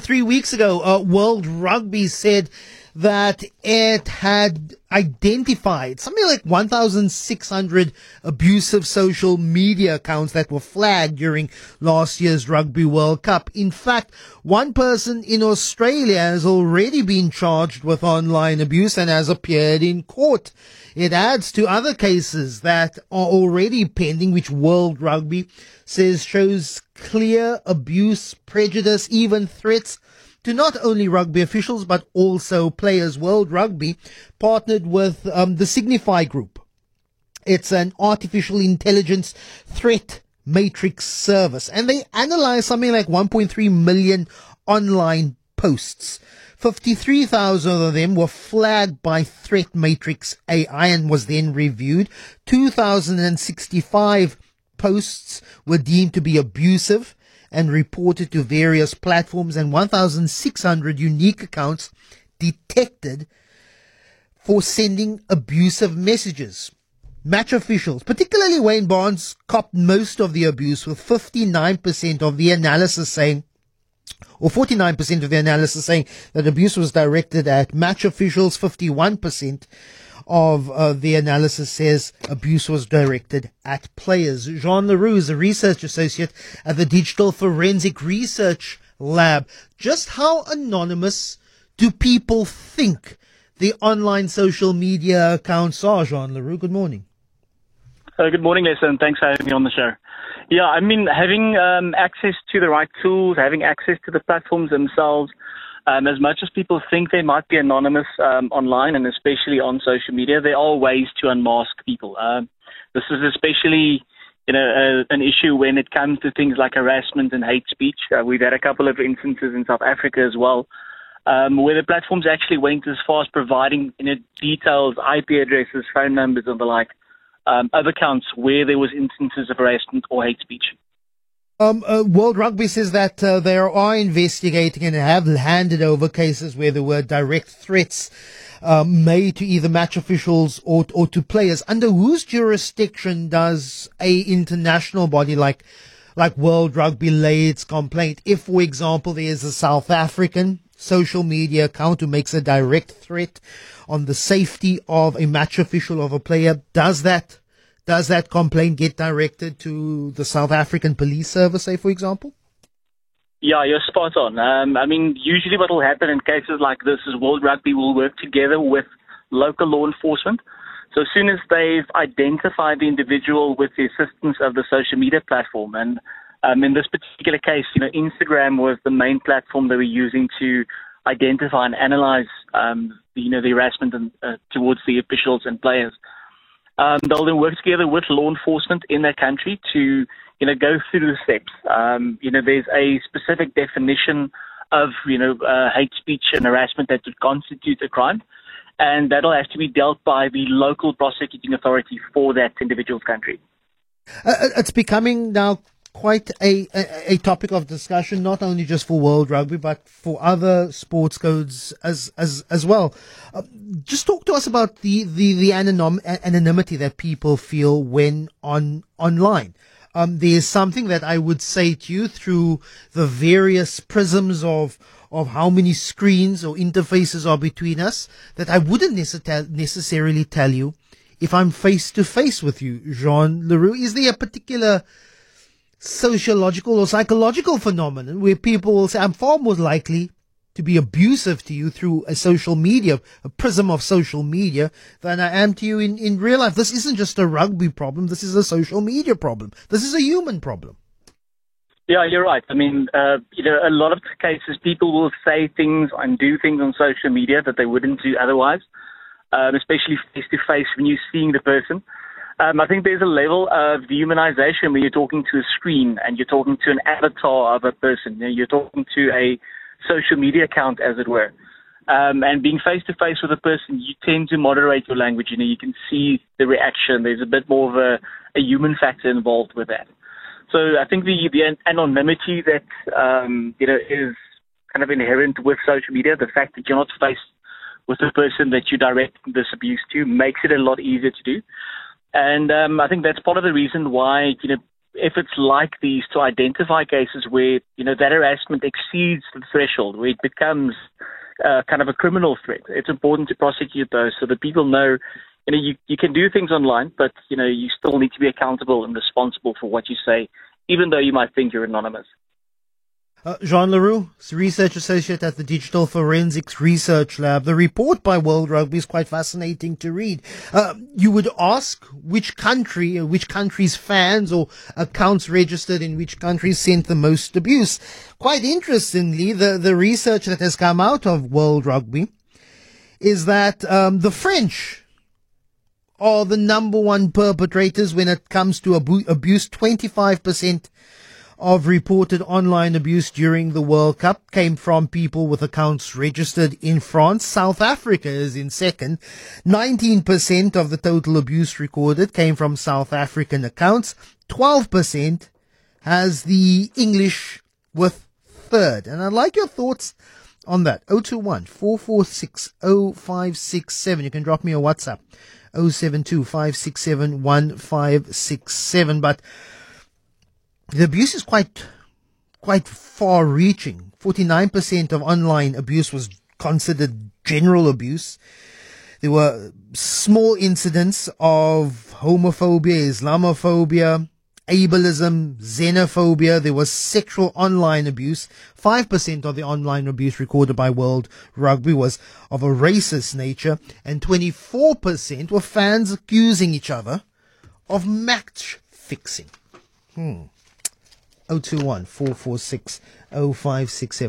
Three weeks ago, uh, World Rugby said that it had identified something like 1,600 abusive social media accounts that were flagged during last year's Rugby World Cup. In fact, one person in Australia has already been charged with online abuse and has appeared in court. It adds to other cases that are already pending, which World Rugby says shows clear abuse, prejudice, even threats to not only rugby officials but also players. World Rugby partnered with um, the Signify Group. It's an artificial intelligence threat matrix service, and they analyzed something like 1.3 million online posts. 53,000 of them were flagged by Threat Matrix AI and was then reviewed. 2,065 posts were deemed to be abusive and reported to various platforms and 1,600 unique accounts detected for sending abusive messages. Match officials, particularly Wayne Barnes, copped most of the abuse with 59% of the analysis saying or 49% of the analysis saying that abuse was directed at match officials, 51% of uh, the analysis says abuse was directed at players. Jean le Roux is a research associate at the Digital Forensic Research Lab. Just how anonymous do people think the online social media accounts are, Jean le Roux? Good morning. Uh, good morning, Les, and thanks for having me on the show. Yeah, I mean, having um, access to the right tools, having access to the platforms themselves, um, as much as people think they might be anonymous um, online and especially on social media, there are ways to unmask people. Um, this is especially you know, uh, an issue when it comes to things like harassment and hate speech. Uh, we've had a couple of instances in South Africa as well, um, where the platforms actually went as far as providing you know, details, IP addresses, phone numbers, and the like, um, of accounts where there was instances of harassment or hate speech. Um, uh, World Rugby says that uh, they are investigating and have handed over cases where there were direct threats um, made to either match officials or or to players. Under whose jurisdiction does a international body like like World Rugby lay its complaint? If, for example, there is a South African social media account who makes a direct threat on the safety of a match official of a player, does that does that complaint get directed to the South African Police Service, say, for example? Yeah, you're spot on. Um, I mean, usually what will happen in cases like this is World Rugby will work together with local law enforcement. So as soon as they've identified the individual with the assistance of the social media platform, and um, in this particular case, you know, Instagram was the main platform they were using to identify and analyze, um, you know, the harassment and, uh, towards the officials and players. Um, they'll then work together with law enforcement in their country to, you know, go through the steps. Um, you know, there's a specific definition of, you know, uh, hate speech and harassment that would constitute a crime, and that'll have to be dealt by the local prosecuting authority for that individual's country. Uh, uh it's becoming now quite a, a, a topic of discussion, not only just for World Rugby, but for other sports codes as as as well. Uh, just talk to us about the the the anonym, anonymity that people feel when on online. Um, there's something that I would say to you through the various prisms of of how many screens or interfaces are between us that I wouldn't necessarily tell you if I'm face to face with you, Jean le Roux. Is there a particular sociological or psychological phenomenon where people will say, I'm far more likely to be abusive to you through a social media, a prism of social media, than I am to you in, in real life. This isn't just a rugby problem. This is a social media problem. This is a human problem. Yeah, you're right. I mean, uh, you know, a lot of cases people will say things and do things on social media that they wouldn't do otherwise, um, especially face to face when you're seeing the person. Um, I think there's a level of dehumanization when you're talking to a screen and you're talking to an avatar of a person. You're talking to a social media account, as it were. Um, and being face to face with a person, you tend to moderate your language. You know, you can see the reaction. There's a bit more of a, a human factor involved with that. So I think the, the anonymity that um, you know is kind of inherent with social media, the fact that you're not faced with the person that you direct this abuse to, makes it a lot easier to do. And um, I think that's part of the reason why you know efforts like these to identify cases where you know that harassment exceeds the threshold, where it becomes uh, kind of a criminal threat. It's important to prosecute those so that people know. You know, you, you can do things online, but you know you still need to be accountable and responsible for what you say, even though you might think you're anonymous. Uh, Jean le Roux, Research Associate at the Digital Forensics Research Lab. The report by World Rugby is quite fascinating to read. Uh, you would ask which country, uh, which country's fans or accounts registered in which country sent the most abuse. Quite interestingly, the, the research that has come out of World Rugby is that um, the French are the number one perpetrators when it comes to abu- abuse. 25% of reported online abuse during the World Cup came from people with accounts registered in France. South Africa is in second. 19% of the total abuse recorded came from South African accounts. 12% has the English with third. And I'd like your thoughts on that. 021 446 0567. You can drop me a WhatsApp. 072 567 1567. But the abuse is quite quite far reaching. 49% of online abuse was considered general abuse. There were small incidents of homophobia, Islamophobia, ableism, xenophobia. There was sexual online abuse. 5% of the online abuse recorded by World Rugby was of a racist nature, and 24% were fans accusing each other of match fixing. Hmm. 021 446 0567.